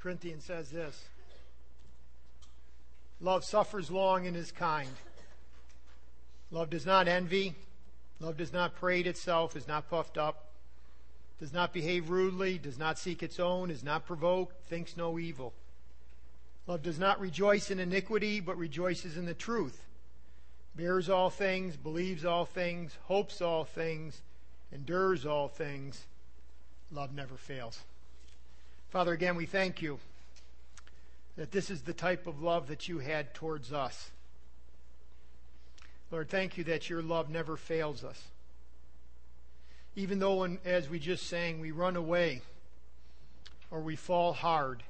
Corinthians says this Love suffers long and is kind. Love does not envy. Love does not parade itself, is not puffed up, does not behave rudely, does not seek its own, is not provoked, thinks no evil. Love does not rejoice in iniquity, but rejoices in the truth, bears all things, believes all things, hopes all things, endures all things. Love never fails. Father, again, we thank you that this is the type of love that you had towards us. Lord, thank you that your love never fails us. Even though, when, as we just sang, we run away or we fall hard,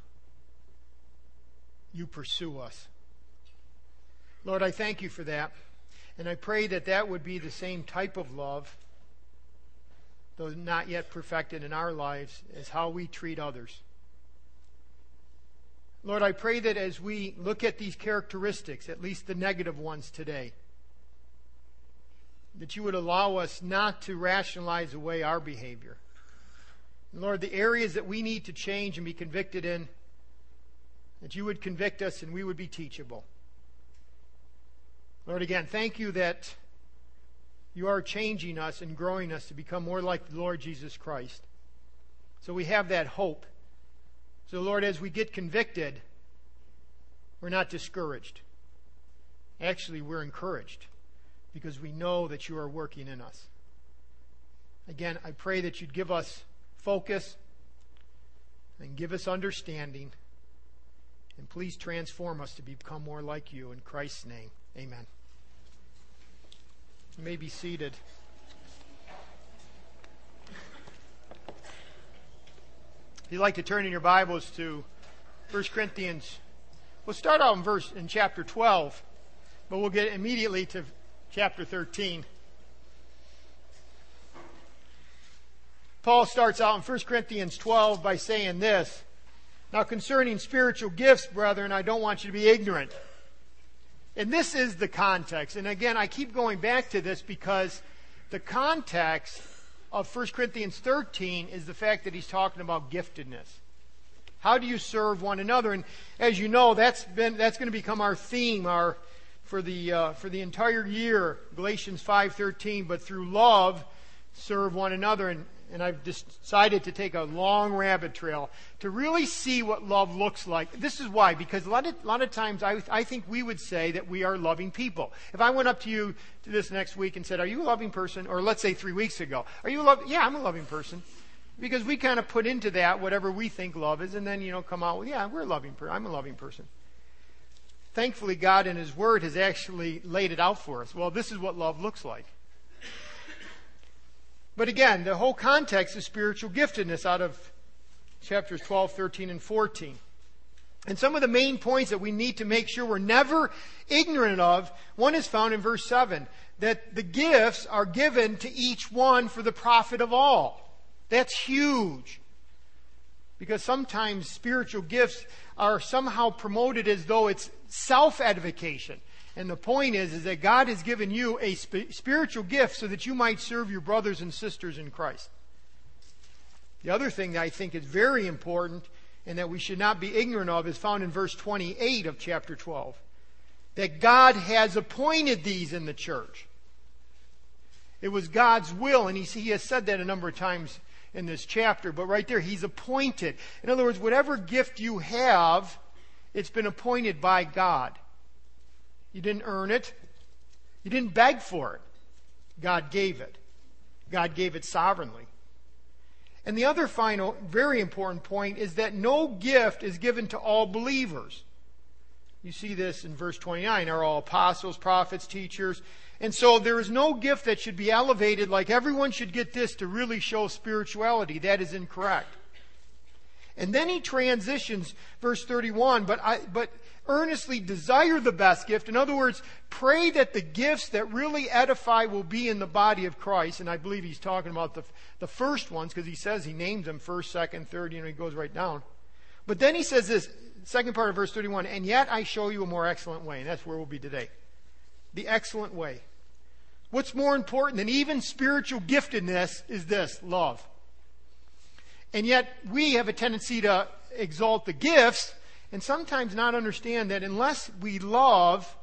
you pursue us. Lord, I thank you for that. And I pray that that would be the same type of love, though not yet perfected in our lives, as how we treat others. Lord, I pray that as we look at these characteristics, at least the negative ones today, that you would allow us not to rationalize away our behavior. Lord, the areas that we need to change and be convicted in, that you would convict us and we would be teachable. Lord, again, thank you that you are changing us and growing us to become more like the Lord Jesus Christ. So we have that hope. So, Lord, as we get convicted, we're not discouraged. Actually, we're encouraged because we know that you are working in us. Again, I pray that you'd give us focus and give us understanding. And please transform us to become more like you. In Christ's name, amen. You may be seated. If you'd like to turn in your Bibles to 1 Corinthians, we'll start out in verse in chapter 12, but we'll get immediately to chapter 13. Paul starts out in 1 Corinthians 12 by saying this Now, concerning spiritual gifts, brethren, I don't want you to be ignorant. And this is the context. And again, I keep going back to this because the context of 1 Corinthians 13 is the fact that he's talking about giftedness. How do you serve one another? And as you know, that's been that's going to become our theme, our for the, uh, for the entire year, Galatians 5.13, but through love serve one another. And, and I've decided to take a long rabbit trail to really see what love looks like. This is why, because a lot of, a lot of times I, I think we would say that we are loving people. If I went up to you this next week and said, Are you a loving person? Or let's say three weeks ago, Are you a loving? Yeah, I'm a loving person. Because we kind of put into that whatever we think love is, and then, you know, come out with, Yeah, we're a loving person. I'm a loving person thankfully, God in His Word has actually laid it out for us. Well, this is what love looks like. But again, the whole context is spiritual giftedness out of chapters 12, 13, and 14. And some of the main points that we need to make sure we're never ignorant of, one is found in verse 7 that the gifts are given to each one for the profit of all. That's huge. Because sometimes spiritual gifts are somehow promoted as though it's self edification. And the point is, is that God has given you a sp- spiritual gift so that you might serve your brothers and sisters in Christ. The other thing that I think is very important and that we should not be ignorant of is found in verse 28 of chapter 12. That God has appointed these in the church. It was God's will, and he, he has said that a number of times in this chapter, but right there, He's appointed. In other words, whatever gift you have, it's been appointed by God. You didn't earn it. You didn't beg for it. God gave it. God gave it sovereignly. And the other final, very important point is that no gift is given to all believers. You see this in verse 29. Are all apostles, prophets, teachers? And so there is no gift that should be elevated like everyone should get this to really show spirituality. That is incorrect. And then he transitions, verse 31, but, I, but earnestly desire the best gift. In other words, pray that the gifts that really edify will be in the body of Christ. And I believe he's talking about the, the first ones because he says he names them first, second, third, you know, he goes right down. But then he says this, second part of verse 31, and yet I show you a more excellent way. And that's where we'll be today. The excellent way. What's more important than even spiritual giftedness is this love. And yet, we have a tendency to exalt the gifts and sometimes not understand that unless we love,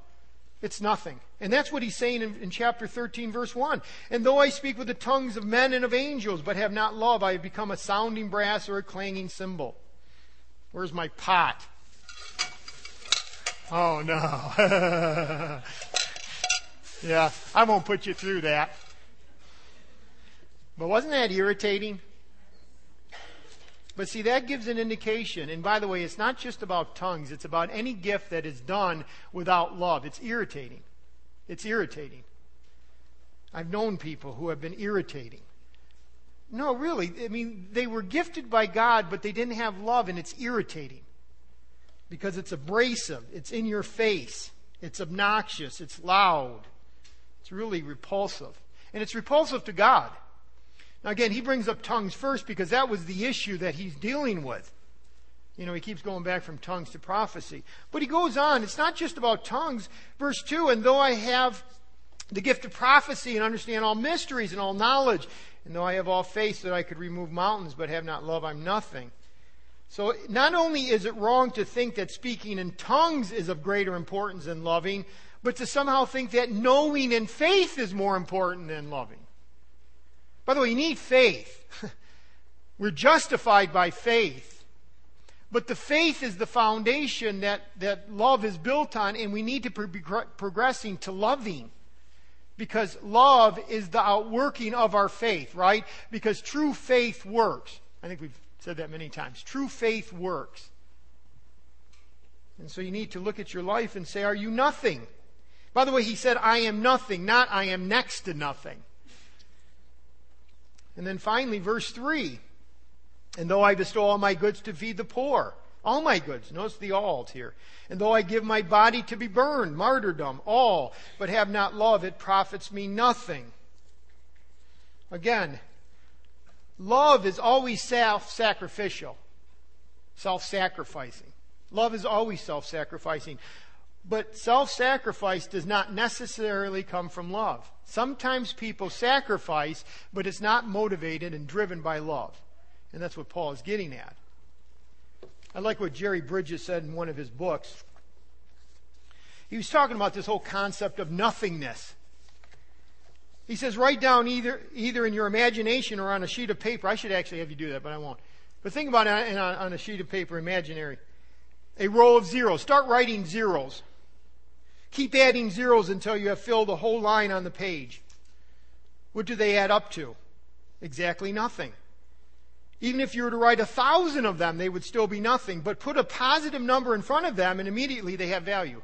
it's nothing. And that's what he's saying in, in, chapter 13, verse 1. And though I speak with the tongues of men and of angels, but have not love, I have become a sounding brass or a clanging cymbal. Where's my pot? Oh, no. yeah, I won't put you through that. But wasn't that irritating? But see, that gives an indication. And by the way, it's not just about tongues, it's about any gift that is done without love. It's irritating. It's irritating. I've known people who have been irritating. No, really. I mean, they were gifted by God, but they didn't have love, and it's irritating. Because it's abrasive, it's in your face, it's obnoxious, it's loud, it's really repulsive. And it's repulsive to God. Now, again, he brings up tongues first because that was the issue that he's dealing with. You know, he keeps going back from tongues to prophecy. But he goes on. It's not just about tongues. Verse 2 And though I have the gift of prophecy and understand all mysteries and all knowledge, and though I have all faith that I could remove mountains but have not love, I'm nothing. So not only is it wrong to think that speaking in tongues is of greater importance than loving, but to somehow think that knowing in faith is more important than loving. By the way, you need faith. We're justified by faith. But the faith is the foundation that, that love is built on, and we need to be progressing to loving. Because love is the outworking of our faith, right? Because true faith works. I think we've said that many times. True faith works. And so you need to look at your life and say, Are you nothing? By the way, he said, I am nothing, not I am next to nothing. And then finally, verse 3 And though I bestow all my goods to feed the poor, all my goods, notice the all here. And though I give my body to be burned, martyrdom, all, but have not love, it profits me nothing. Again, love is always self sacrificial, self sacrificing. Love is always self sacrificing. But self sacrifice does not necessarily come from love. Sometimes people sacrifice, but it's not motivated and driven by love. And that's what Paul is getting at. I like what Jerry Bridges said in one of his books. He was talking about this whole concept of nothingness. He says, write down either, either in your imagination or on a sheet of paper. I should actually have you do that, but I won't. But think about it on, on a sheet of paper, imaginary. A row of zeros. Start writing zeros. Keep adding zeros until you have filled a whole line on the page. What do they add up to? Exactly nothing. Even if you were to write a thousand of them, they would still be nothing. But put a positive number in front of them, and immediately they have value.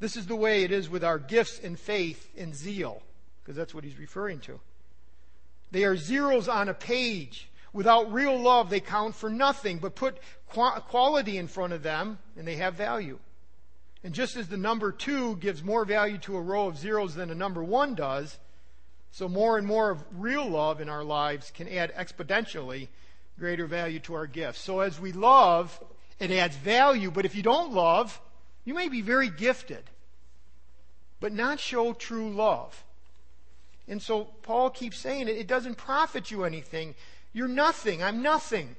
This is the way it is with our gifts and faith and zeal, because that's what he's referring to. They are zeros on a page. Without real love, they count for nothing, but put quality in front of them, and they have value. And just as the number two gives more value to a row of zeros than a number one does, so more and more of real love in our lives can add exponentially greater value to our gifts. So as we love, it adds value, but if you don't love, you may be very gifted, but not show true love. And so Paul keeps saying it, it doesn't profit you anything. You're nothing. I'm nothing.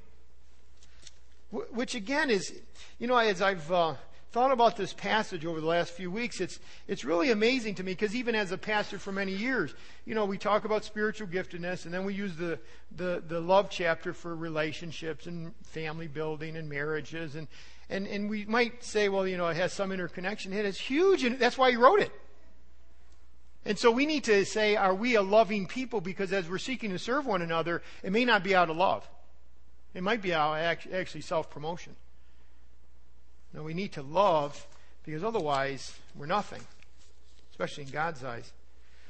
Which again is, you know, as I've uh, thought about this passage over the last few weeks, it's, it's really amazing to me because even as a pastor for many years, you know, we talk about spiritual giftedness and then we use the, the, the love chapter for relationships and family building and marriages. And, and, and we might say, well, you know, it has some interconnection. It is huge and that's why he wrote it. And so we need to say, are we a loving people? Because as we're seeking to serve one another, it may not be out of love. It might be out of actually self promotion. No, we need to love because otherwise we're nothing, especially in God's eyes.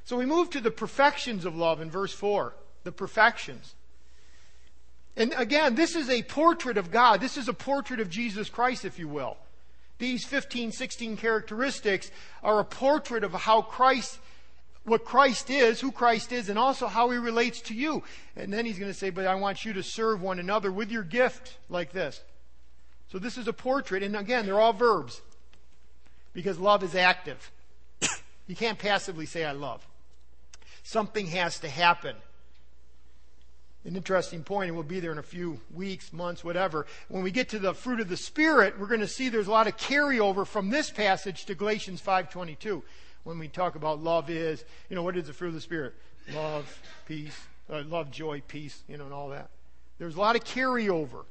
So we move to the perfections of love in verse 4. The perfections. And again, this is a portrait of God. This is a portrait of Jesus Christ, if you will. These 15, 16 characteristics are a portrait of how Christ, what Christ is, who Christ is, and also how he relates to you. And then he's going to say, But I want you to serve one another with your gift like this. So this is a portrait, and again, they're all verbs because love is active. you can't passively say, I love. Something has to happen. an interesting point, and we'll be there in a few weeks, months, whatever. When we get to the fruit of the Spirit, we're going to see there's a lot of carryover from this passage to Galatians 5.22. When we talk about love is, you know, what is the fruit of the Spirit? Love, peace, uh, love, joy, peace, you know, and all that. There's a lot of carryover.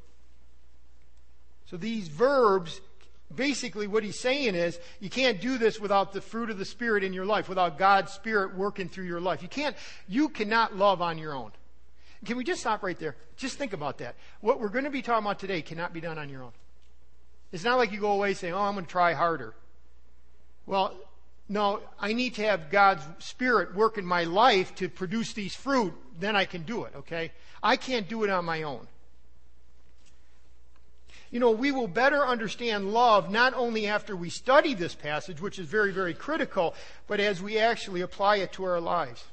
So these verbs, basically what he's saying is, you can't do this without the fruit of the Spirit in your life, without God's Spirit working through your life. You can't, you cannot love on your own. Can we just stop right there? Just think about that. What we're going to be talking about today cannot be done on your own. It's not like you go away saying, oh, I'm going to try harder. Well, no, I need to have God's Spirit work in my life to produce these fruit. Then I can do it, okay? I can't do it on my own. You know, we will better understand love not only after we study this passage, which is very, very critical, but as we actually apply it to our lives.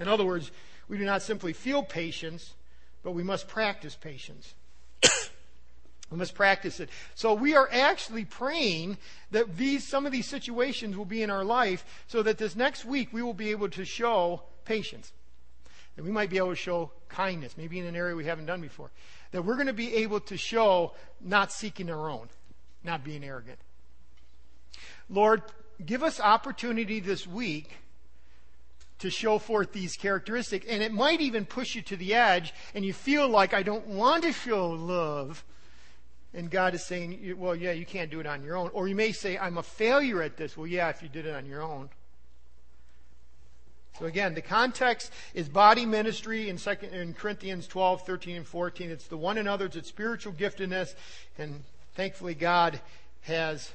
In other words, we do not simply feel patience, but we must practice patience. we must practice it. So we are actually praying that these, some of these situations will be in our life so that this next week we will be able to show patience. And we might be able to show kindness, maybe in an area we haven't done before. That we're going to be able to show not seeking our own, not being arrogant. Lord, give us opportunity this week to show forth these characteristics. And it might even push you to the edge, and you feel like, I don't want to show love. And God is saying, well, yeah, you can't do it on your own. Or you may say, I'm a failure at this. Well, yeah, if you did it on your own. So again, the context is body ministry in, second, in Corinthians 12, 13, and 14. It's the one another, it's spiritual giftedness, and thankfully God has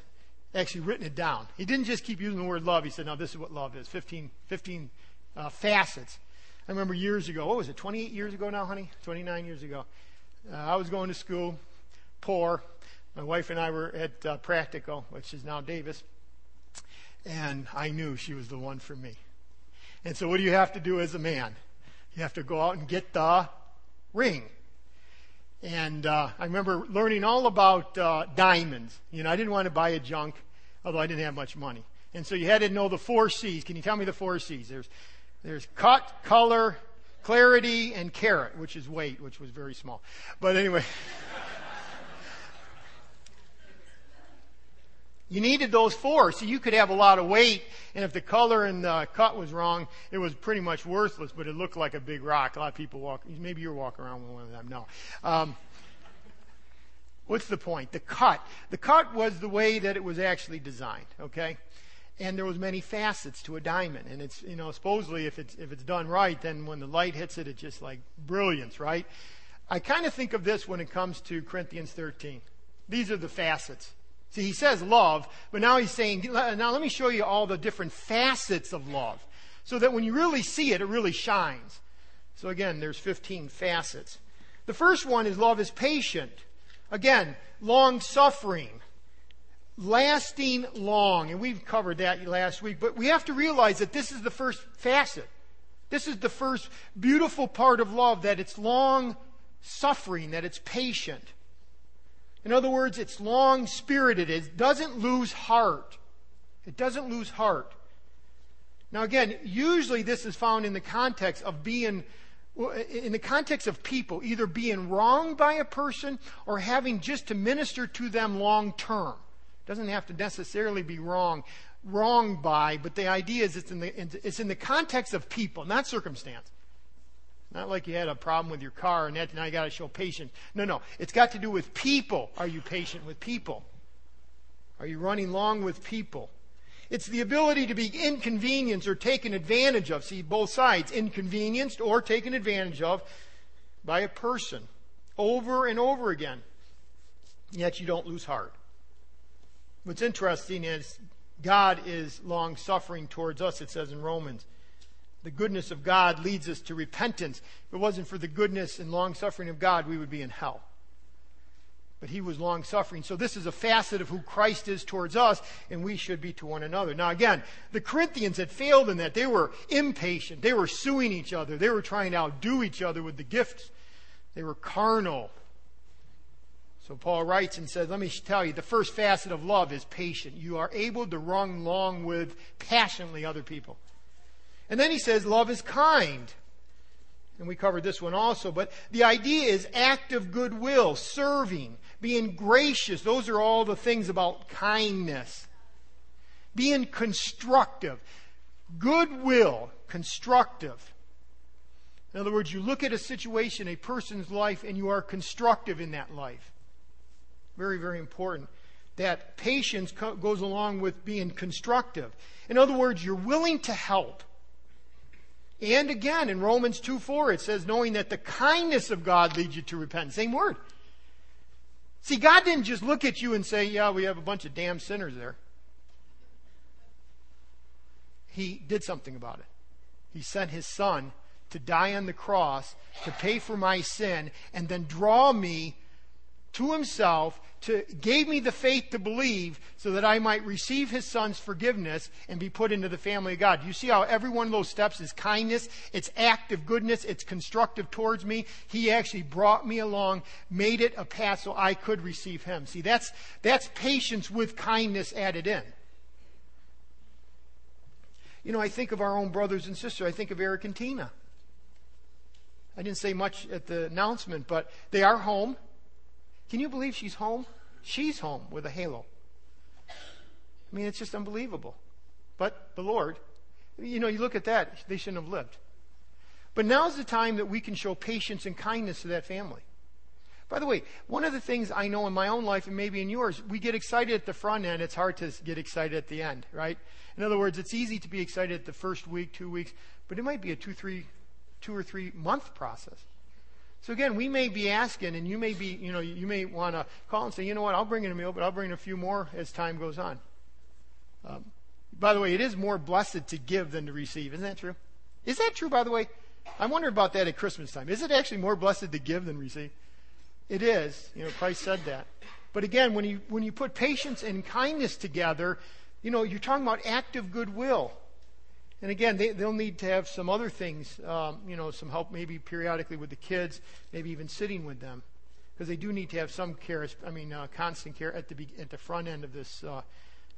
actually written it down. He didn't just keep using the word love. He said, no, this is what love is. 15, 15 uh, facets. I remember years ago, what was it, 28 years ago now, honey? 29 years ago. Uh, I was going to school, poor. My wife and I were at uh, Practical, which is now Davis. And I knew she was the one for me. And so, what do you have to do as a man? You have to go out and get the ring. And uh, I remember learning all about uh, diamonds. You know, I didn't want to buy a junk, although I didn't have much money. And so you had to know the four C's. Can you tell me the four C's? There's there's cut, color, clarity, and carat, which is weight, which was very small. But anyway. you needed those four. So you could have a lot of weight, and if the color and the cut was wrong, it was pretty much worthless, but it looked like a big rock. A lot of people walk, maybe you're walking around with one of them. No. Um, what's the point? The cut. The cut was the way that it was actually designed, okay? and there was many facets to a diamond and it's you know supposedly if it's if it's done right then when the light hits it it's just like brilliance right i kind of think of this when it comes to corinthians 13 these are the facets see he says love but now he's saying now let me show you all the different facets of love so that when you really see it it really shines so again there's 15 facets the first one is love is patient again long suffering lasting long. And we've covered that last week, but we have to realize that this is the first facet. This is the first beautiful part of love that it's long suffering, that it's patient. In other words, it's long spirited. It doesn't lose heart. It doesn't lose heart. Now, again, usually this is found in the context of being, in the context of people, either being wronged by a person or having just to minister to them long term. Doesn't have to necessarily be wrong, wrong by, but the idea is it's in the, it's in the context of people, not circumstance. Not like you had a problem with your car and that now you got to show patience. No, no. It's got to do with people. Are you patient with people? Are you running long with people? It's the ability to be inconvenienced or taken advantage of. See, both sides, inconvenienced or taken advantage of by a person over and over again. Yet you don't lose heart. What's interesting is God is long suffering towards us, it says in Romans. The goodness of God leads us to repentance. If it wasn't for the goodness and long suffering of God, we would be in hell. But he was long suffering. So this is a facet of who Christ is towards us, and we should be to one another. Now again, the Corinthians had failed in that. They were impatient. They were suing each other. They were trying to outdo each other with the gifts. They were carnal. So Paul writes and says, Let me tell you, the first facet of love is patient. You are able to run along with passionately other people. And then he says, Love is kind. and we covered this one also, but the idea is active goodwill, serving, being gracious. Those are all the things about kindness. Being constructive. Goodwill, constructive. In other words, you look at a situation, a person's life, and you are constructive in that life. Very, very important. That patience co- goes along with being constructive. In other words, you're willing to help. And again, in Romans 2 4, it says, knowing that the kindness of God leads you to repent. Same word. See, God didn't just look at you and say, yeah, we have a bunch of damn sinners there. He did something about it. He sent his son to die on the cross to pay for my sin and then draw me to himself to gave me the faith to believe so that I might receive his son's forgiveness and be put into the family of God. You see how every one of those steps is kindness, it's active goodness, it's constructive towards me. He actually brought me along, made it a path so I could receive him. See, that's that's patience with kindness added in. You know, I think of our own brothers and sisters. I think of Eric and Tina. I didn't say much at the announcement, but they are home. Can you believe she's home? She's home with a halo. I mean, it's just unbelievable. But the Lord, you know, you look at that, they shouldn't have lived. But now's the time that we can show patience and kindness to that family. By the way, one of the things I know in my own life and maybe in yours, we get excited at the front end. It's hard to get excited at the end, right? In other words, it's easy to be excited at the first week, two weeks, but it might be a two, three, two or three month process. So again, we may be asking, and you may be, you know, you may want to call and say, you know what, I'll bring in a meal, but I'll bring in a few more as time goes on. Um, by the way, it is more blessed to give than to receive. Isn't that true? Is that true, by the way? I wonder about that at Christmas time. Is it actually more blessed to give than receive? It is. You know, Christ said that. But again, when you, when you put patience and kindness together, you know, you're talking about active goodwill. And again, they, will need to have some other things, um, you know, some help maybe periodically with the kids, maybe even sitting with them, because they do need to have some care. I mean, uh, constant care at the at the front end of this uh,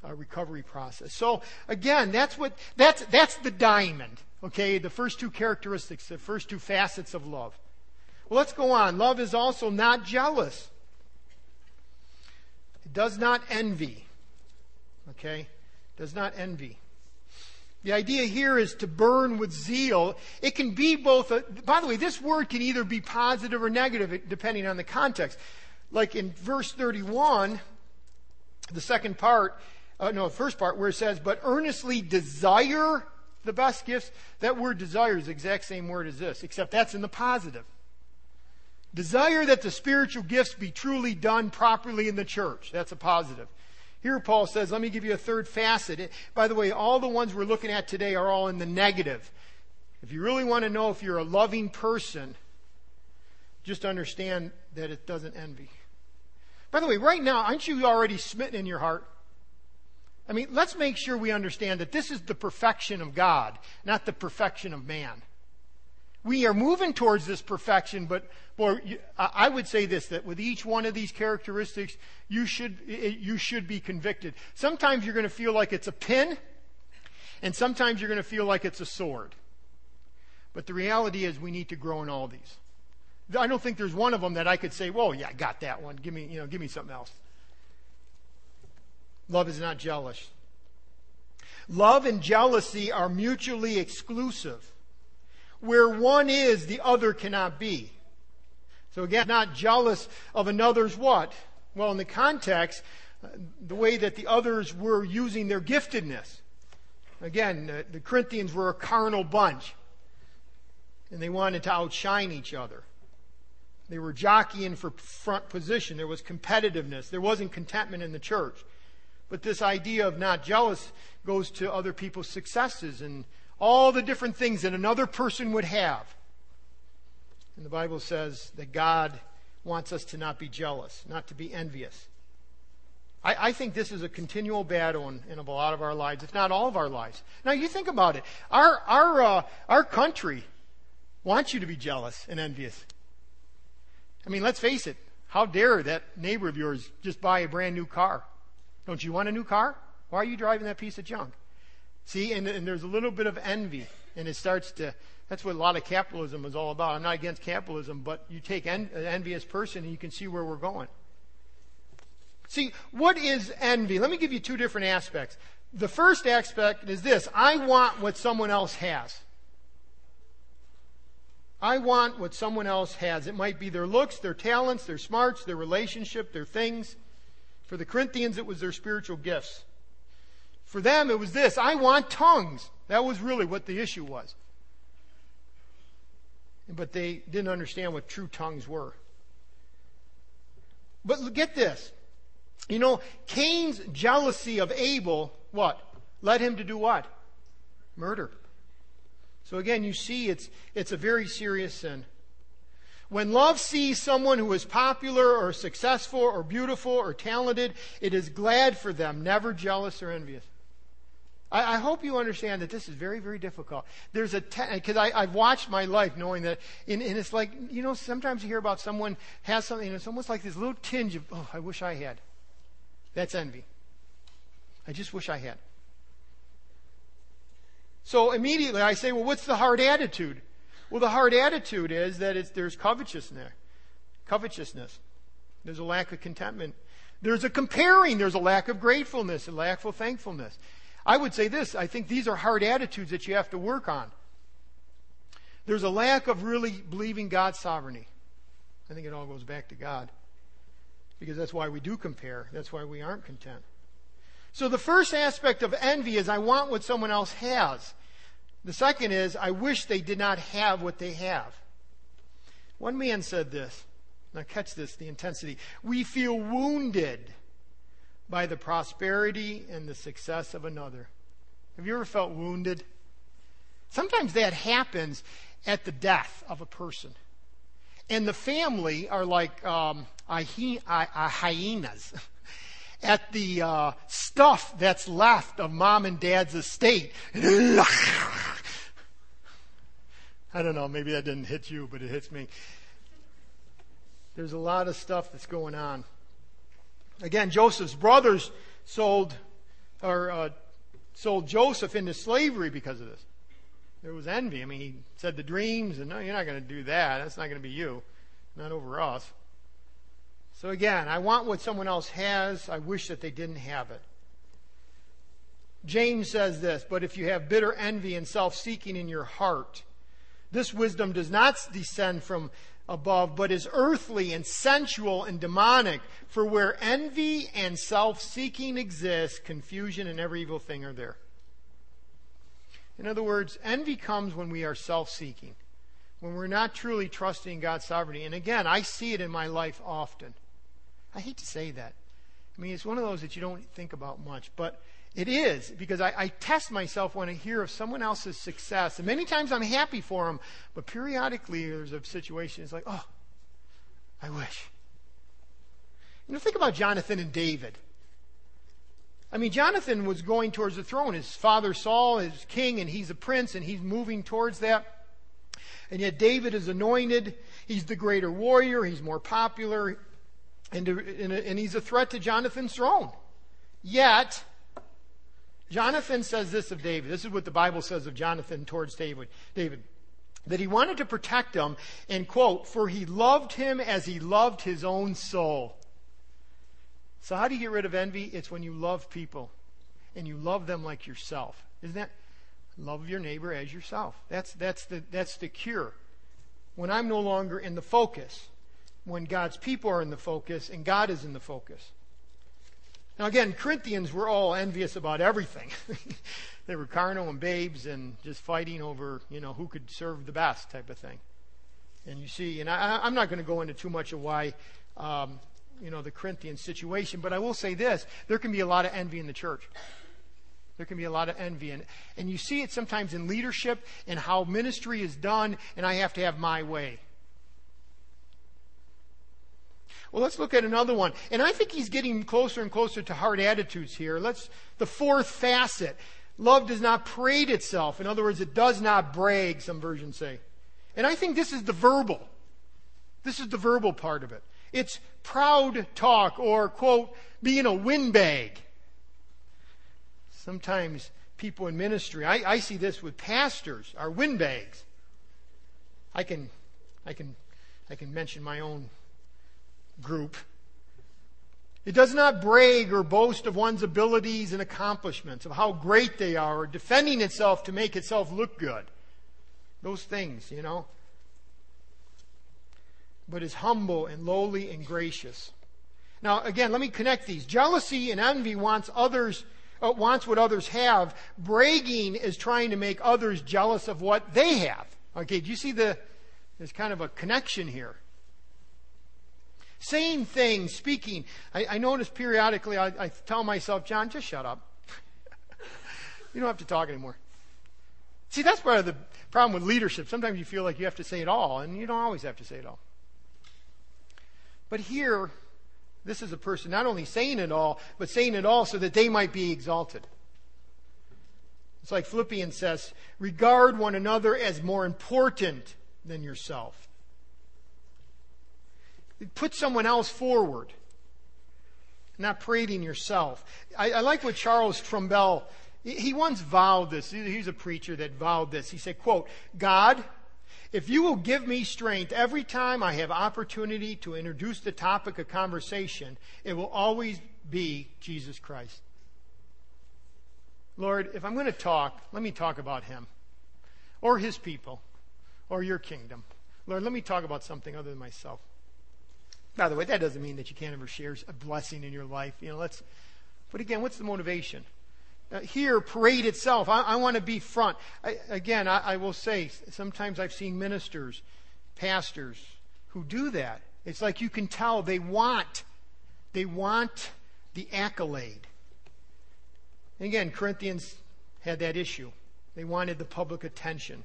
uh, recovery process. So again, that's what that's that's the diamond. Okay, the first two characteristics, the first two facets of love. Well, let's go on. Love is also not jealous. It does not envy. Okay, does not envy. The idea here is to burn with zeal. It can be both, a, by the way, this word can either be positive or negative depending on the context. Like in verse 31, the second part, uh, no, the first part where it says, but earnestly desire the best gifts. That word desire is the exact same word as this, except that's in the positive. Desire that the spiritual gifts be truly done properly in the church. That's a positive. Here, Paul says, let me give you a third facet. By the way, all the ones we're looking at today are all in the negative. If you really want to know if you're a loving person, just understand that it doesn't envy. By the way, right now, aren't you already smitten in your heart? I mean, let's make sure we understand that this is the perfection of God, not the perfection of man we are moving towards this perfection, but boy, I would say this, that with each one of these characteristics, you should, eh, you should be convicted. Sometimes you're going to feel like it's a pin, and sometimes you're going to feel like it's a sword. But the reality is we need to grow in all these. I don't think there's one of them that I could say, well, yeah, I got that one. Give me, you know, give me something else. Love is not jealous. Love and jealousy are mutually exclusive. Where one is, the other cannot be. So again, not jealous of another's what? Well, in the context, the way that the others were using their giftedness. Again, the Corinthians were a carnal bunch, and they wanted to outshine each other. They were jockeying for front position. There was competitiveness. There wasn't contentment in the church. But this idea of not jealous goes to other people's successes and all the different things that another person would have. And the Bible says that God wants us to not be jealous, not to be envious. I, I think this is a continual battle in, in, a lot of our lives, if not all of our lives. Now, you think about it. Our, our, uh, our country wants you to be jealous and envious. I mean, let's face it. How dare that neighbor of yours just buy a brand new car? Don't you want a new car? Why are you driving that piece of junk? See, and, and there's a little bit of envy, and it starts to That's what a lot of capitalism is all about. I'm not against capitalism, but you take en- an envious person and you can see where we're going. See, what is envy? Let me give you two different aspects. The first aspect is this I want what someone else has. I want what someone else has. It might be their looks, their talents, their smarts, their relationship, their things. For the Corinthians, it was their spiritual gifts. For them, it was this I want tongues. That was really what the issue was. But they didn't understand what true tongues were. But get this. You know, Cain's jealousy of Abel, what? Led him to do what? Murder. So again, you see it's, it's a very serious sin. When love sees someone who is popular or successful or beautiful or talented, it is glad for them, never jealous or envious. I, I hope you understand that this is very, very difficult. There's a, because te- I've watched my life knowing that, and, and, it's like, you know, sometimes you hear about someone has something, and it's almost like this little tinge of, oh, I wish I had. That's envy. I just wish I had. So immediately I say, well, what's the hard attitude? Well, the hard attitude is that there's covetousness. Covetousness. There's a lack of contentment. There's a comparing. There's a lack of gratefulness, a lack of thankfulness. I would say this. I think these are hard attitudes that you have to work on. There's a lack of really believing God's sovereignty. I think it all goes back to God. Because that's why we do compare. That's why we aren't content. So the first aspect of envy is I want what someone else has. The second is I wish they did not have what they have. One man said this. Now catch this, the intensity. We feel wounded by the prosperity and the success of another. Have you ever felt wounded? Sometimes that happens at the death of a person. And the family are like um, hyenas. at the uh, stuff that's left of mom and dad's estate. I don't know, maybe that didn't hit you, but it hits me. There's a lot of stuff that's going on. Again, Joseph's brothers sold or uh, sold Joseph into slavery because of this. There was envy. I mean, he said the dreams, and no, you're not going to do that. That's not going to be you, not over us. So again, I want what someone else has. I wish that they didn't have it. James says this, but if you have bitter envy and self seeking in your heart, this wisdom does not descend from above, but is earthly and sensual and demonic. For where envy and self seeking exist, confusion and every evil thing are there. In other words, envy comes when we are self seeking, when we're not truly trusting God's sovereignty. And again, I see it in my life often. I hate to say that. I mean, it's one of those that you don't think about much, but it is because I, I, test myself when I hear of someone else's success. And many times I'm happy for them, but periodically there's a situation, it's like, oh, I wish. You know, think about Jonathan and David. I mean, Jonathan was going towards the throne. His father Saul is king, and he's a prince, and he's moving towards that. And yet David is anointed. He's the greater warrior. He's more popular and, and, and he's a threat to Jonathan's throne. Yet, Jonathan says this of David. This is what the Bible says of Jonathan towards David. David that he wanted to protect him, and quote, for he loved him as he loved his own soul. So, how do you get rid of envy? It's when you love people and you love them like yourself. Isn't that? Love your neighbor as yourself. That's, that's, the, that's the cure. When I'm no longer in the focus when God's people are in the focus and God is in the focus. Now, again, Corinthians were all envious about everything. they were carnal and babes and just fighting over, you know, who could serve the best type of thing. And you see, and I, am not going to go into too much of why, um, you know, the Corinthian situation, but I will say this there can be a lot of envy in the church. There can be a lot of envy. And, and you see it sometimes in leadership and how ministry is done, and I have to have my way. Well, let's look at another one. And I think he's getting closer and closer to hard attitudes here. Let's, the fourth facet. Love does not parade itself. In other words, it does not brag, some versions say. And I think this is the verbal. This is the verbal part of it. It's proud talk or, quote, being a windbag. Sometimes people in ministry, I, I see this with pastors, are windbags. I can, I can, I can mention my own group. It does not brag or boast of one's abilities and accomplishments, of how great they are, or defending itself to make itself look good. Those things, you know. But is humble and lowly and gracious. Now, again, let me connect these. Jealousy and envy wants others, uh, wants what others have. Bragging is trying to make others jealous of what they have. Okay, do you see the, there's kind of a connection here. Saying things, speaking. I, I notice periodically I, I tell myself, John, just shut up. you don't have to talk anymore. See, that's part of the problem with leadership. Sometimes you feel like you have to say it all, and you don't always have to say it all. But here, this is a person not only saying it all, but saying it all so that they might be exalted. It's like Philippians says, regard one another as more important than yourself. Put someone else forward, not parading yourself. I, I like what Charles Trumbull, he once vowed this. He's a preacher that vowed this. He said, quote, God, if you will give me strength every time I have opportunity to introduce the topic of conversation, it will always be Jesus Christ. Lord, if I'm going to talk, let me talk about Him or His people or your kingdom. Lord, let me talk about something other than myself. By the way, that doesn't mean that you can't ever share a blessing in your life. You know, let's. But again, what's the motivation? Uh, here, parade itself. I, I want to be front. I, again, I, I will say, sometimes I've seen ministers, pastors who do that. It's like you can tell they want, they want the accolade. And again, Corinthians had that issue. They wanted the public attention.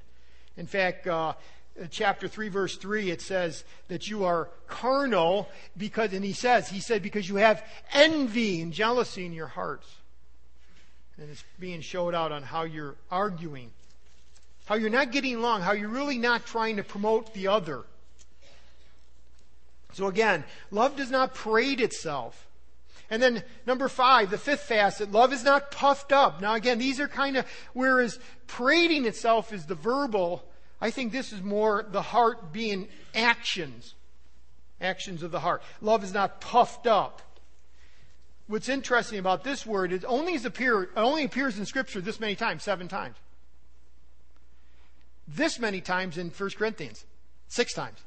In fact, uh, Uh, chapter 3 verse 3 it says that you are carnal because and he says he said because you have envy and jealousy in your hearts and it's being showed out on how you're arguing, how you're not getting along, how you're really not trying to promote the other. So again, love does not parade itself. And then number five, the fifth facet, love is not puffed up. Now again, these are kind of, whereas parading itself is the verbal, I think this is more the heart being actions. Actions of the heart. Love is not puffed up what's interesting about this word is only appear, only appears in Scripture this many times, seven times. This many times in 1 Corinthians, six times.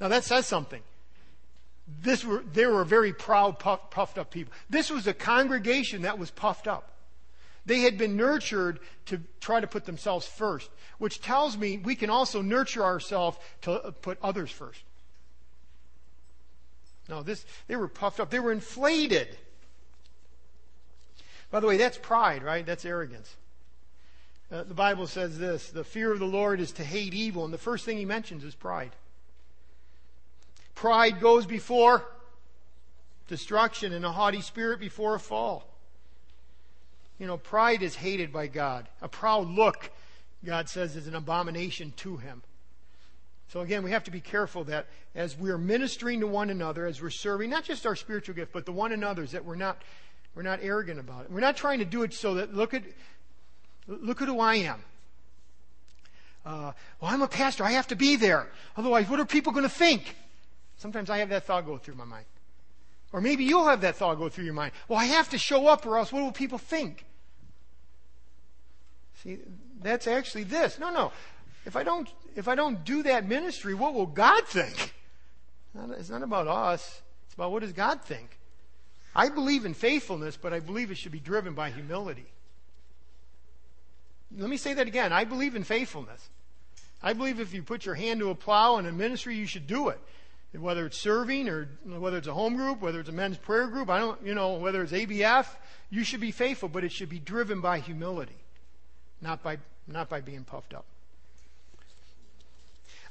Now that says something. This were, they were very proud, puff, puffed up people. This was a congregation that was puffed up. They had been nurtured to try to put themselves first, which tells me we can also nurture ourselves to put others first. No, this, they were puffed up. They were inflated. By the way, that's pride, right? That's arrogance. Uh, the Bible says this the fear of the Lord is to hate evil, and the first thing he mentions is pride. Pride goes before destruction, and a haughty spirit before a fall. You know, pride is hated by God. A proud look, God says, is an abomination to him. So again, we have to be careful that as we're ministering to one another, as we're serving, not just our spiritual gift, but the one another's, that we're not we're not arrogant about it. We're not trying to do it so that look at look at who I am. Uh, well, I'm a pastor. I have to be there. Otherwise, what are people going to think? Sometimes I have that thought go through my mind. Or maybe you'll have that thought go through your mind. Well, I have to show up or else what will people think? See, that's actually this. No, no. If I don't, if I don't do that ministry, what will God think? It's not about us. It's about what does God think? I believe in faithfulness, but I believe it should be driven by humility. Let me say that again. I believe in faithfulness. I believe if you put your hand to a plow in a ministry, you should do it. Whether it's serving or whether it's a home group, whether it's a men's prayer group, I don't, you know, whether it's ABF, you should be faithful, but it should be driven by humility, not by, not by being puffed up.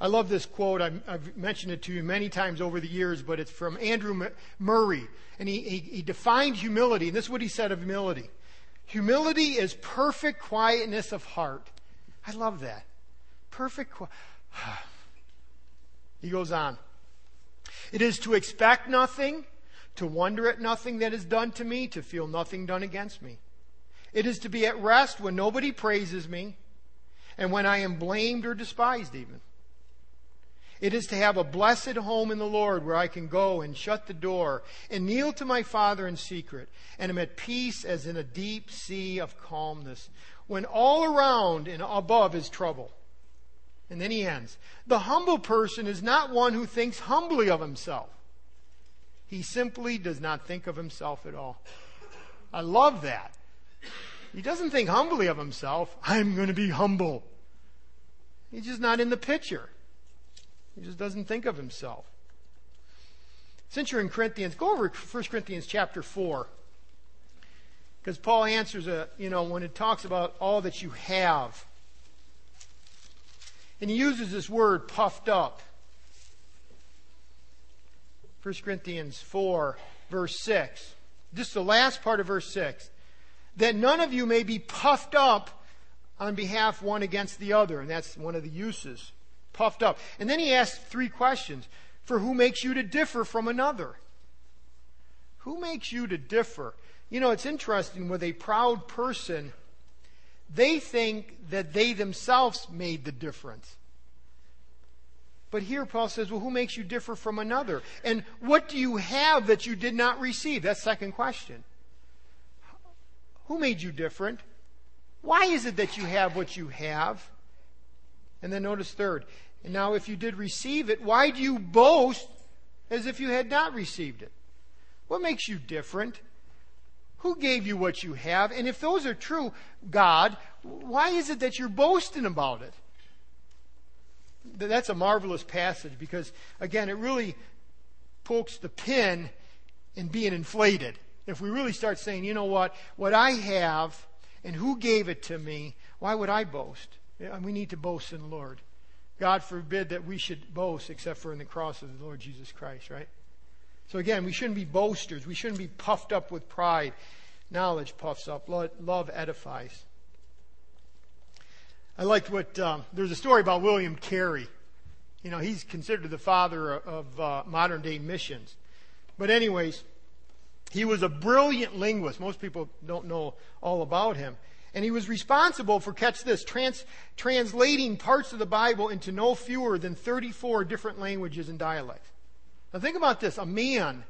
I love this quote. I've, mentioned it to you many times over the years, but it's from Andrew Murray. And he, he, he defined humility, and this is what he said of humility. Humility is perfect quietness of heart. I love that. Perfect. Qu- he goes on. It is to expect nothing, to wonder at nothing that is done to me, to feel nothing done against me. It is to be at rest when nobody praises me, and when I am blamed or despised, even. It is to have a blessed home in the Lord where I can go and shut the door and kneel to my Father in secret and am at peace as in a deep sea of calmness when all around and above is trouble. And then he ends. The humble person is not one who thinks humbly of himself. He simply does not think of himself at all. I love that. He doesn't think humbly of himself. I'm going to be humble. He's just not in the picture. He just doesn't think of himself. Since you're in Corinthians, go over 1 Corinthians chapter 4. Because Paul answers, a, you know, when it talks about all that you have. And he uses this word, puffed up. 1 Corinthians 4, verse 6. Just the last part of verse 6. That none of you may be puffed up on behalf one against the other. And that's one of the uses. Puffed up. And then he asks three questions. For who makes you to differ from another? Who makes you to differ? You know, it's interesting with a proud person, they think that they themselves made the difference. But here Paul says, well, who makes you differ from another? And what do you have that you did not receive? That's second question. Who made you different? Why is it that you have what you have? And then notice third. And now if you did receive it, why do you boast as if you had not received it? What makes you different? Who gave you what you have? And if those are true, God, why is it that you're boasting about it? That's a marvelous passage because, again, it really pokes the pin in being inflated. If we really start saying, you know what, what I have and who gave it to me, why would I boast? We need to boast in the Lord. God forbid that we should boast except for in the cross of the Lord Jesus Christ, right? So again, we shouldn't be boasters. We shouldn't be puffed up with pride. Knowledge puffs up. Love edifies. I liked what, um, there's a story about William Carey. You know, he's considered the father of uh, modern day missions. But, anyways, he was a brilliant linguist. Most people don't know all about him. And he was responsible for, catch this, trans, translating parts of the Bible into no fewer than 34 different languages and dialects. Now, think about this a man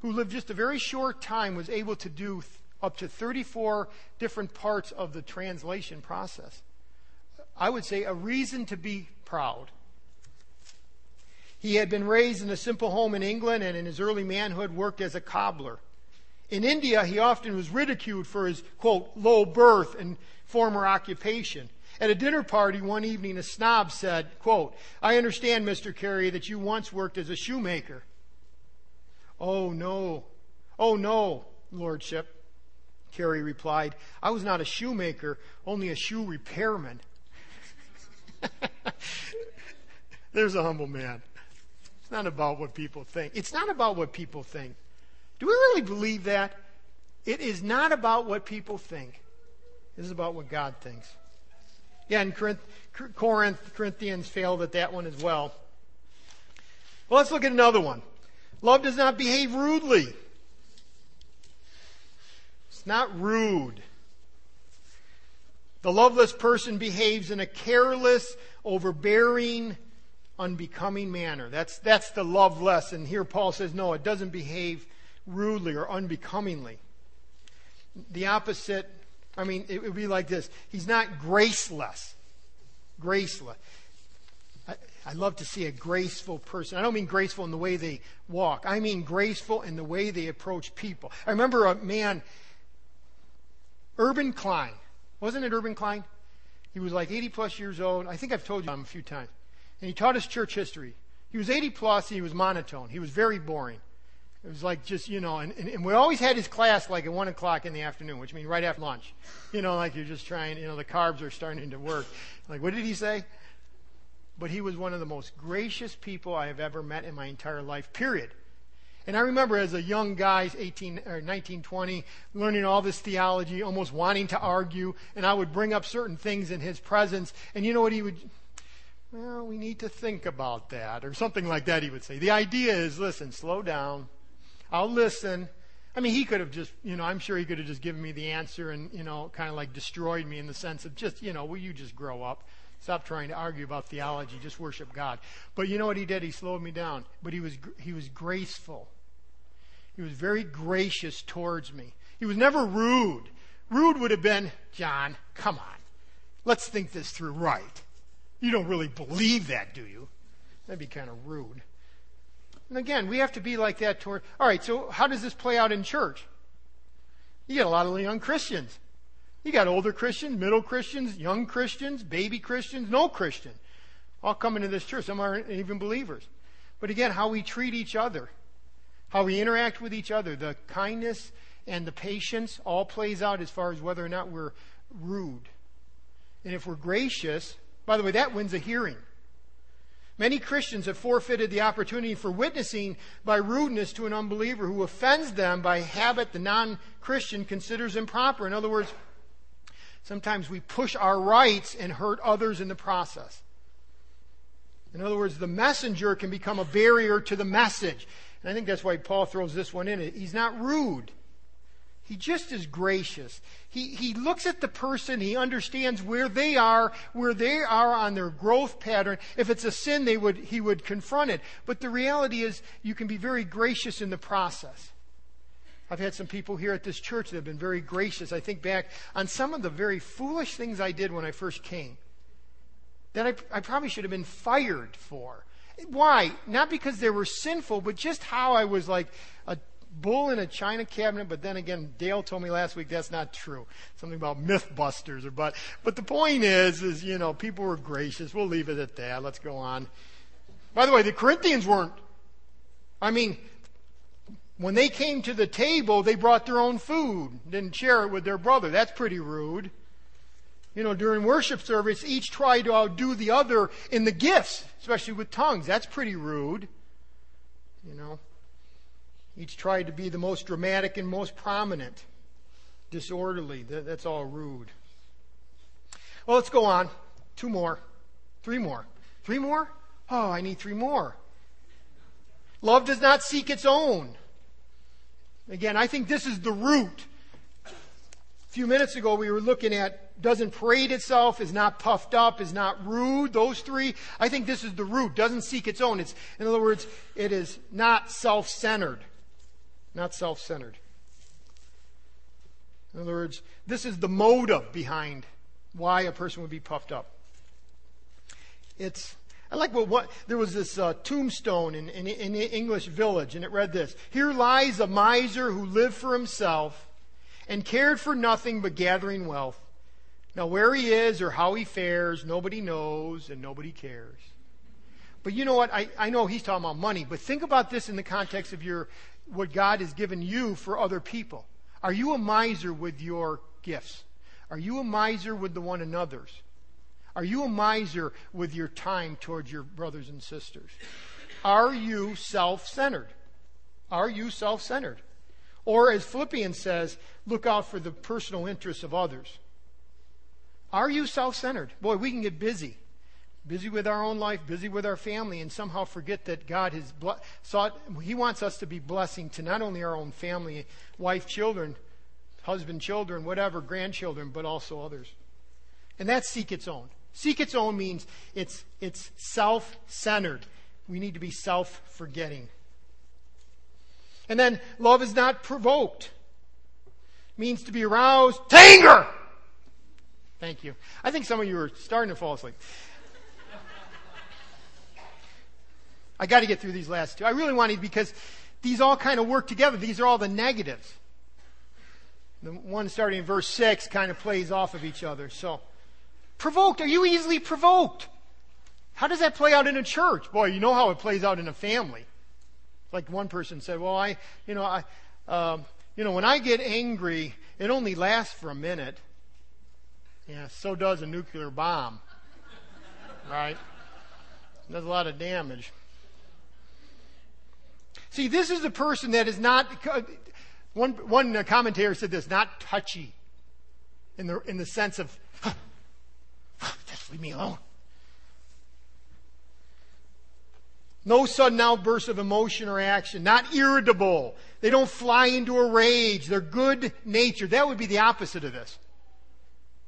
who lived just a very short time was able to do up to 34 different parts of the translation process. I would say, a reason to be proud. He had been raised in a simple home in England and in his early manhood worked as a cobbler. In India, he often was ridiculed for his, quote, low birth and former occupation. At a dinner party one evening, a snob said, quote, I understand, Mr. Carey, that you once worked as a shoemaker. Oh, no. Oh, no, Lordship. Carey replied, I was not a shoemaker, only a shoe repairman. There's a humble man. It's not about what people think. It's not about what people think. Do we really believe that? It is not about what people think. It is about what God thinks. And Corinth, Corinth, Corinthians failed at that one as well. Well, let's look at another one. Love does not behave rudely. It's not rude. The loveless person behaves in a careless, overbearing, unbecoming manner. That's, that's the loveless. And here Paul says, no, it doesn't behave rudely or unbecomingly. The opposite, I mean, it would be like this. He's not graceless. Graceless. I, I love to see a graceful person. I don't mean graceful in the way they walk. I mean graceful in the way they approach people. I remember a man, Urban Klein. Wasn't it Urban Klein? He was like 80 plus years old. I think I've told you him a few times. And he taught us church history. He was 80 plus and he was monotone. He was very boring. It was like just, you know, and, and, and we always had his class like at 1 o'clock in the afternoon, which means right after lunch. You know, like you're just trying, you know, the carbs are starting to work. Like, what did he say? But he was one of the most gracious people I have ever met in my entire life, period. And I remember as a young guy, 18 or 19, 20, learning all this theology, almost wanting to argue, and I would bring up certain things in his presence, and you know what he would well, we need to think about that, or something like that, he would say. The idea is, listen, slow down. I'll listen. I mean, he could have just, you know, I'm sure he could have just given me the answer and, you know, kind of like destroyed me in the sense of just, you know, will you just grow up? Stop trying to argue about theology. Just worship God. But you know what he did? He slowed me down. But he was, he was graceful. He was very gracious towards me. He was never rude. Rude would have been, John, come on. Let's think this through right. You don't really believe that, do you? That'd be kind of rude. And again, we have to be like that toward. All right, so how does this play out in church? You get a lot of young Christians. You got older Christians, middle Christians, young Christians, baby Christians, no Christian. All coming to this church. Some aren't even believers. But again, how we treat each other, how we interact with each other, the kindness and the patience all plays out as far as whether or not we're rude. And if we're gracious, by the way, that wins a hearing. Many Christians have forfeited the opportunity for witnessing by rudeness to an unbeliever who offends them by habit the non Christian considers improper. In other words, sometimes we push our rights and hurt others in the process. In other words, the messenger can become a barrier to the message. And I think that's why Paul throws this one in. He's not rude. He just is gracious. He, he looks at the person, he understands where they are, where they are on their growth pattern. If it's a sin, they would, he would confront it. But the reality is, you can be very gracious in the process. I've had some people here at this church that have been very gracious. I think back on some of the very foolish things I did when I first came that I, I probably should have been fired for. Why? Not because they were sinful, but just how I was like a bull in a china cabinet, but then again, Dale told me last week that's not true. Something about mythbusters or but but the point is is you know, people were gracious. We'll leave it at that. Let's go on. By the way, the Corinthians weren't I mean, when they came to the table, they brought their own food, didn't share it with their brother. That's pretty rude. You know, during worship service, each tried to outdo the other in the gifts, especially with tongues. That's pretty rude. You know. Each tried to be the most dramatic and most prominent. Disorderly. That's all rude. Well, let's go on. Two more. Three more. Three more? Oh, I need three more. Love does not seek its own. Again, I think this is the root. A few minutes ago, we were looking at doesn't parade itself, is not puffed up, is not rude. Those three. I think this is the root. Doesn't seek its own. It's, in other words, it is not self centered not self centered. In other words, this is the motive behind why a person would be puffed up. It's, I like what, what there was this uh, tombstone in, in, in English village, and it read this Here lies a miser who lived for himself and cared for nothing but gathering wealth. Now, where he is or how he fares, nobody knows and nobody cares. But you know what? I, I know he's talking about money, but think about this in the context of your, what God has given you for other people. Are you a miser with your gifts? Are you a miser with the one another's? Are you a miser with your time towards your brothers and sisters? Are you self centered? Are you self centered? Or, as Philippians says, look out for the personal interests of others. Are you self centered? Boy, we can get busy busy with our own life, busy with our family, and somehow forget that God has sought, He wants us to be blessing to not only our own family, wife, children, husband, children, whatever, grandchildren, but also others. And that's seek its own. Seek its own means it's, it's self centered. We need to be self forgetting. And then love is not provoked. means to be aroused to anger. Thank you. I think some of you are starting to fall asleep. I got to get through these last two. I really wanted because these all kind of work together. These are all the negatives. The one starting in verse 6 kind of plays off of each other. So, provoked. Are you easily provoked? How does that play out in a church? Boy, you know how it plays out in a family. Like one person said, well, I, you know, I, um, you know, when I get angry, it only lasts for a minute. Yeah, so does a nuclear bomb. Right? Does a lot of damage. See, this is a person that is not, one, one commentator said this, not touchy in the, in the sense of, just leave me alone. No sudden outburst of emotion or action. Not irritable. They don't fly into a rage. They're good natured. That would be the opposite of this.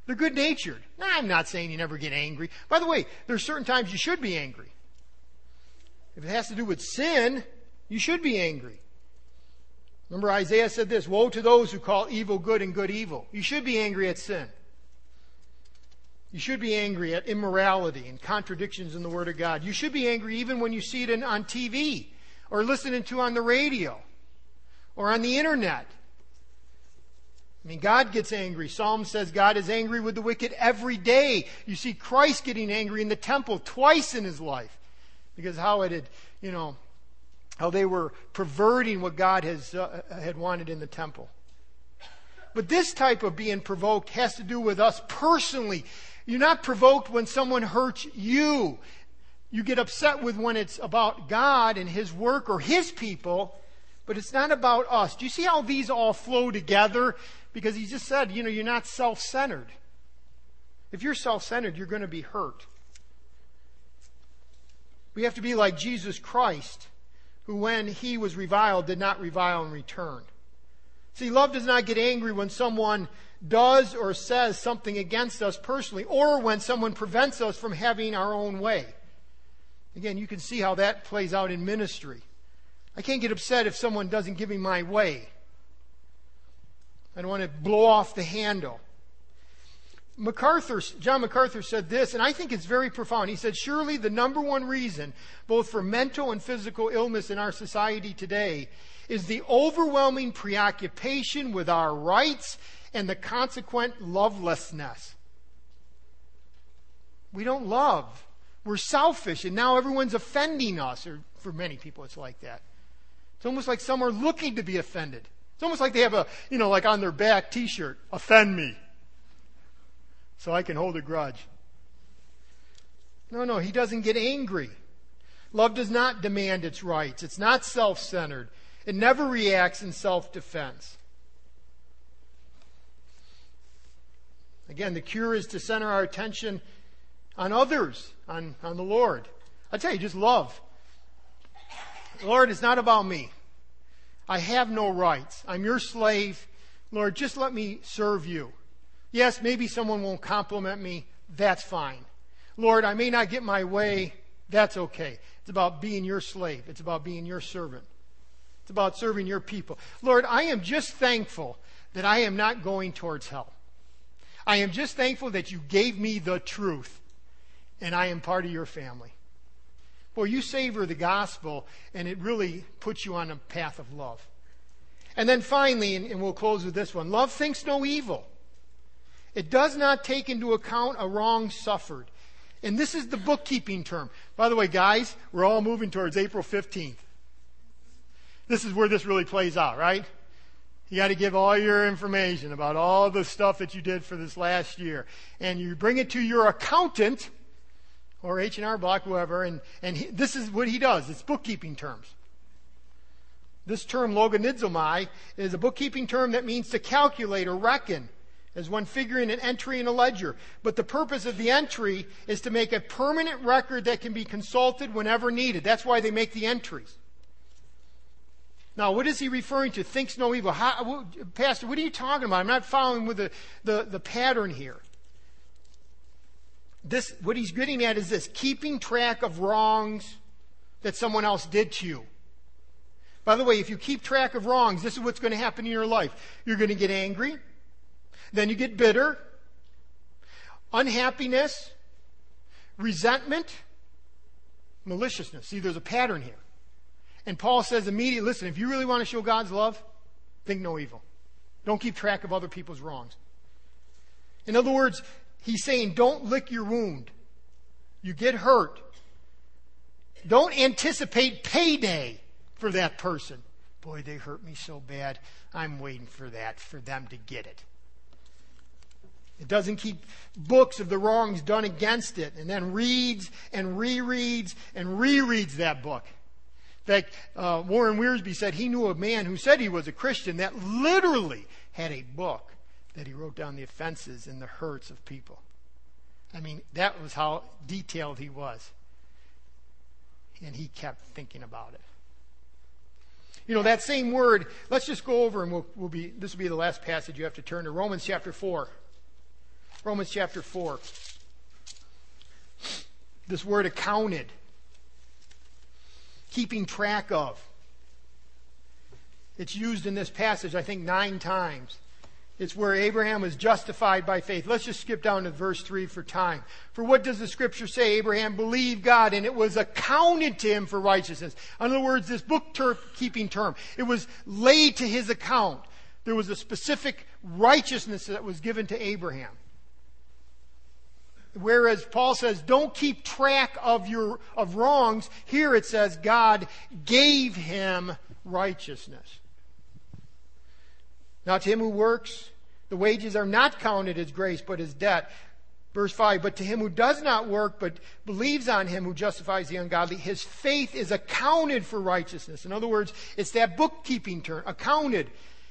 They're good natured. Nah, I'm not saying you never get angry. By the way, there's certain times you should be angry. If it has to do with sin, you should be angry. Remember Isaiah said this, woe to those who call evil good and good evil. You should be angry at sin. You should be angry at immorality and contradictions in the Word of God. You should be angry even when you see it in, on TV or listening to on the radio or on the internet. I mean, God gets angry. Psalm says God is angry with the wicked every day. You see Christ getting angry in the temple twice in his life because how it had, you know, how they were perverting what God has, uh, had wanted in the temple. But this type of being provoked has to do with us personally. You're not provoked when someone hurts you. You get upset with when it's about God and His work or His people, but it's not about us. Do you see how these all flow together? Because He just said, you know, you're not self centered. If you're self centered, you're going to be hurt. We have to be like Jesus Christ, who, when He was reviled, did not revile in return. See, love does not get angry when someone does or says something against us personally, or when someone prevents us from having our own way. Again, you can see how that plays out in ministry. I can't get upset if someone doesn't give me my way. I don't want to blow off the handle. MacArthur, John MacArthur said this, and I think it's very profound. He said, Surely the number one reason, both for mental and physical illness in our society today, is the overwhelming preoccupation with our rights and the consequent lovelessness. We don't love. We're selfish, and now everyone's offending us, or for many people, it's like that. It's almost like some are looking to be offended. It's almost like they have a, you know, like on their back t shirt, offend me, so I can hold a grudge. No, no, he doesn't get angry. Love does not demand its rights. It's not self centered. It never reacts in self defense. Again, the cure is to center our attention on others, on, on the Lord. I tell you, just love. Lord, it's not about me. I have no rights. I'm your slave. Lord, just let me serve you. Yes, maybe someone won't compliment me. That's fine. Lord, I may not get my way. That's okay. It's about being your slave. It's about being your servant. It's about serving your people. Lord, I am just thankful that I am not going towards hell. I am just thankful that you gave me the truth and I am part of your family. Boy, you savor the gospel and it really puts you on a path of love. And then finally, and we'll close with this one love thinks no evil. It does not take into account a wrong suffered. And this is the bookkeeping term. By the way, guys, we're all moving towards April 15th. This is where this really plays out, right? You got to give all your information about all the stuff that you did for this last year. And you bring it to your accountant or H&R Block, whoever, and, and he, this is what he does. It's bookkeeping terms. This term, logizomai, is a bookkeeping term that means to calculate or reckon as one figuring an entry in a ledger. But the purpose of the entry is to make a permanent record that can be consulted whenever needed. That's why they make the entries. Now, what is he referring to? Thinks no evil. How, Pastor, what are you talking about? I'm not following with the, the, the pattern here. This, what he's getting at is this keeping track of wrongs that someone else did to you. By the way, if you keep track of wrongs, this is what's going to happen in your life. You're going to get angry, then you get bitter, unhappiness, resentment, maliciousness. See, there's a pattern here. And Paul says immediately, listen, if you really want to show God's love, think no evil. Don't keep track of other people's wrongs. In other words, he's saying don't lick your wound. You get hurt. Don't anticipate payday for that person. Boy, they hurt me so bad. I'm waiting for that, for them to get it. It doesn't keep books of the wrongs done against it and then reads and rereads and rereads that book. In fact, uh, Warren Wiersbe said he knew a man who said he was a Christian that literally had a book that he wrote down the offenses and the hurts of people. I mean, that was how detailed he was. And he kept thinking about it. You know, that same word, let's just go over and we'll, we'll be, this will be the last passage you have to turn to Romans chapter 4. Romans chapter 4. This word accounted, keeping track of. It's used in this passage, I think, nine times. It's where Abraham was justified by faith. Let's just skip down to verse 3 for time. For what does the scripture say? Abraham believed God and it was accounted to him for righteousness. In other words, this bookkeeping term, it was laid to his account. There was a specific righteousness that was given to Abraham. Whereas Paul says, don't keep track of your, of wrongs. Here it says, God gave him righteousness. Now to him who works, the wages are not counted as grace, but as debt. Verse 5, but to him who does not work, but believes on him who justifies the ungodly, his faith is accounted for righteousness. In other words, it's that bookkeeping term, accounted.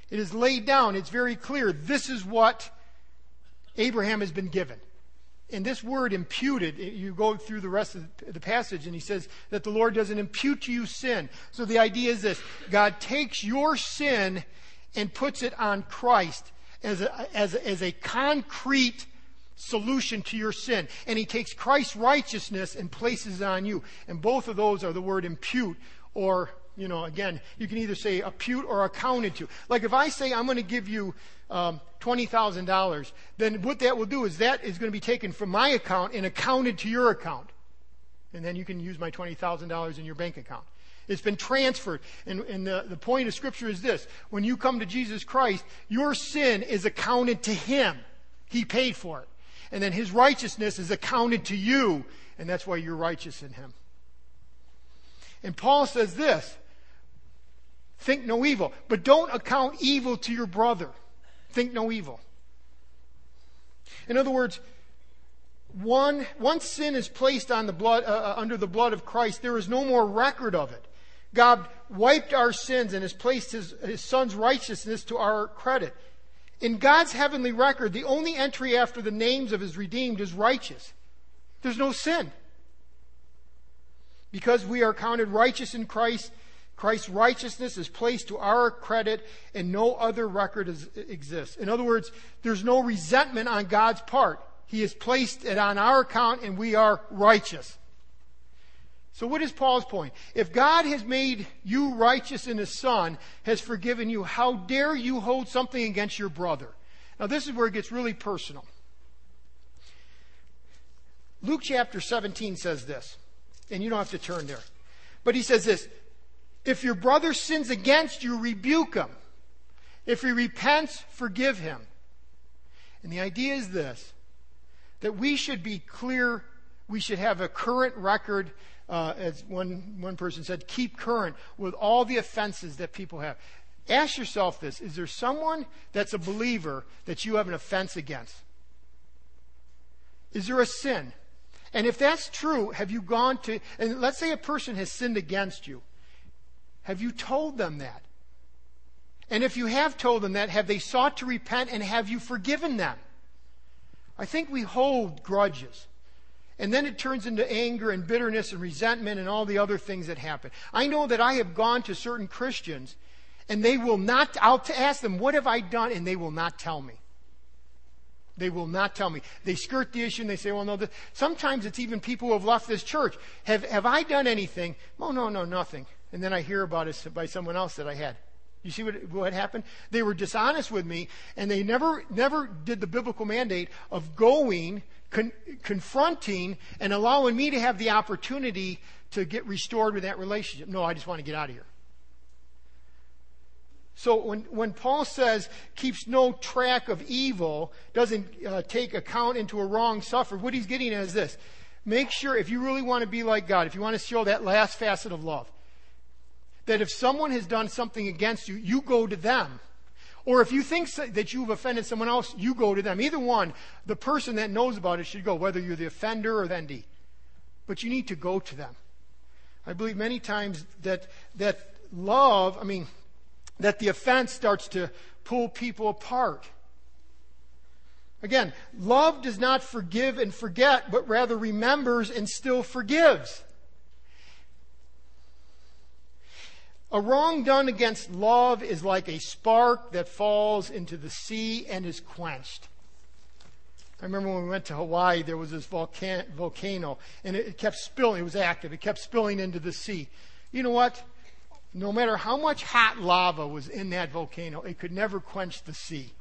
It is laid down. It's very clear. This is what Abraham has been given. And this word imputed, you go through the rest of the passage and he says that the Lord doesn't impute to you sin. So the idea is this God takes your sin and puts it on Christ as a, as a, as a concrete solution to your sin. And he takes Christ's righteousness and places it on you. And both of those are the word impute or, you know, again, you can either say impute or accounted to. Like if I say I'm going to give you um, $20,000, then what that will do is that is going to be taken from my account and accounted to your account. And then you can use my $20,000 in your bank account. It's been transferred. And, and the, the point of Scripture is this when you come to Jesus Christ, your sin is accounted to Him. He paid for it. And then His righteousness is accounted to you, and that's why you're righteous in Him. And Paul says this think no evil, but don't account evil to your brother. Think no evil. In other words, one, once sin is placed on the blood, uh, uh under the blood of Christ, there is no more record of it. God wiped our sins and has placed his, his son's righteousness to our credit. In God's heavenly record, the only entry after the names of his redeemed is righteous. There's no sin. Because we are counted righteous in Christ, Christ's righteousness is placed to our credit and no other record is, exists. In other words, there's no resentment on God's part. He has placed it on our account and we are righteous. So, what is Paul's point? If God has made you righteous in His Son, has forgiven you, how dare you hold something against your brother? Now, this is where it gets really personal. Luke chapter 17 says this, and you don't have to turn there. But he says this If your brother sins against you, rebuke him. If he repents, forgive him. And the idea is this that we should be clear, we should have a current record uh, as one, one person said, keep current with all the offenses that people have. Ask yourself this Is there someone that's a believer that you have an offense against? Is there a sin? And if that's true, have you gone to, and let's say a person has sinned against you. Have you told them that? And if you have told them that, have they sought to repent and have you forgiven them? I think we hold grudges. And then it turns into anger and bitterness and resentment and all the other things that happen. I know that I have gone to certain Christians and they will not, I'll ask them, what have I done? And they will not tell me. They will not tell me. They skirt the issue and they say, well, no, sometimes it's even people who have left this church. Have, have I done anything? Oh, no, no, nothing. And then I hear about it by someone else that I had. You see what, what happened? They were dishonest with me and they never, never did the biblical mandate of going con- confronting and allowing me to have the opportunity to get restored with that relationship. No, I just want to get out of here. So when, when Paul says keeps no track of evil, doesn't uh, take account into a wrong suffered, what he's getting at is this. Make sure, if you really want to be like God, if you want to show that last facet of love, that if someone has done something against you, you go to them or if you think that you've offended someone else, you go to them. Either one, the person that knows about it should go, whether you're the offender or the ND. But you need to go to them. I believe many times that, that love, I mean, that the offense starts to pull people apart. Again, love does not forgive and forget, but rather remembers and still forgives. A wrong done against love is like a spark that falls into the sea and is quenched. I remember when we went to Hawaii, there was this volcan- volcano, and it kept spilling. It was active. It kept spilling into the sea. You know what? No matter how much hot lava was in that volcano, it could never quench the sea.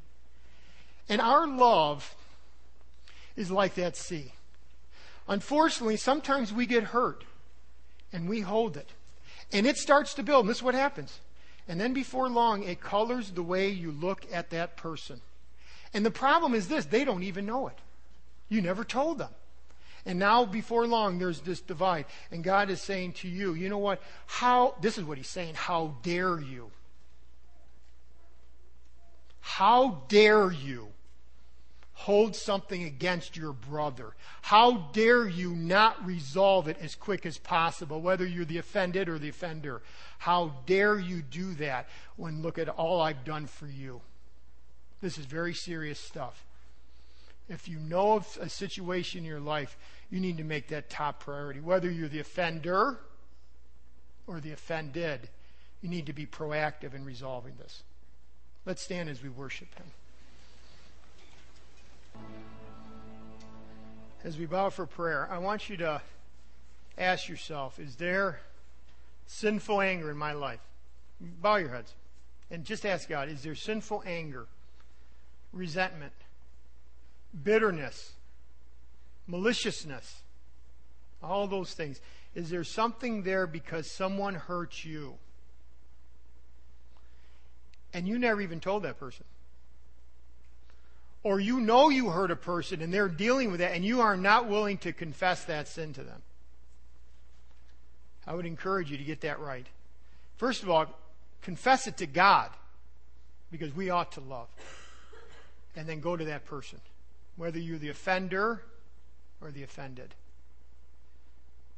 And our love is like that sea. Unfortunately, sometimes we get hurt and we hold it. And it starts to build. And this is what happens. And then before long, it colors the way you look at that person. And the problem is this they don't even know it. You never told them. And now, before long, there's this divide. And God is saying to you, you know what? How, this is what He's saying, how dare you? How dare you hold something against your brother? How dare you not resolve it as quick as possible, whether you're the offended or the offender? How dare you do that when look at all I've done for you? This is very serious stuff. If you know of a situation in your life, you need to make that top priority. Whether you're the offender or the offended, you need to be proactive in resolving this. Let's stand as we worship Him. As we bow for prayer, I want you to ask yourself is there sinful anger in my life? Bow your heads and just ask God is there sinful anger, resentment, bitterness, maliciousness, all those things? Is there something there because someone hurt you? And you never even told that person or you know you hurt a person and they're dealing with that and you are not willing to confess that sin to them. I would encourage you to get that right. First of all, confess it to God because we ought to love. And then go to that person, whether you're the offender or the offended.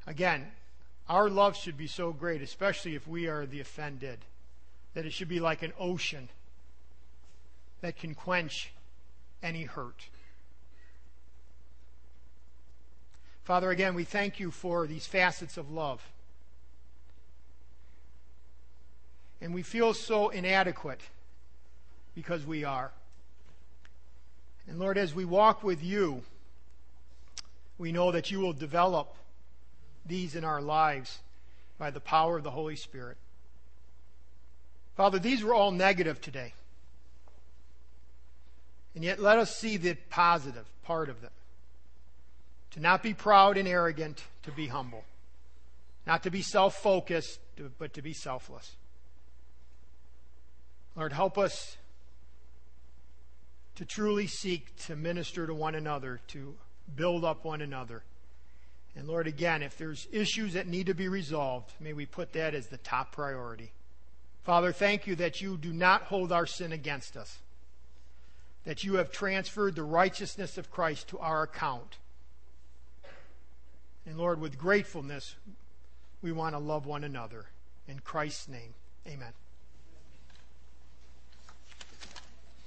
Again, our love should be so great, especially if we are the offended, that it should be like an ocean that can quench any hurt. Father, again, we thank you for these facets of love. And we feel so inadequate because we are. And Lord, as we walk with you, we know that you will develop these in our lives by the power of the Holy Spirit. Father, these were all negative today. And yet, let us see the positive part of them. To not be proud and arrogant, to be humble. Not to be self focused, but to be selfless. Lord, help us to truly seek to minister to one another, to build up one another. And Lord, again, if there's issues that need to be resolved, may we put that as the top priority. Father, thank you that you do not hold our sin against us that you have transferred the righteousness of Christ to our account. And Lord, with gratefulness, we want to love one another. In Christ's name, amen.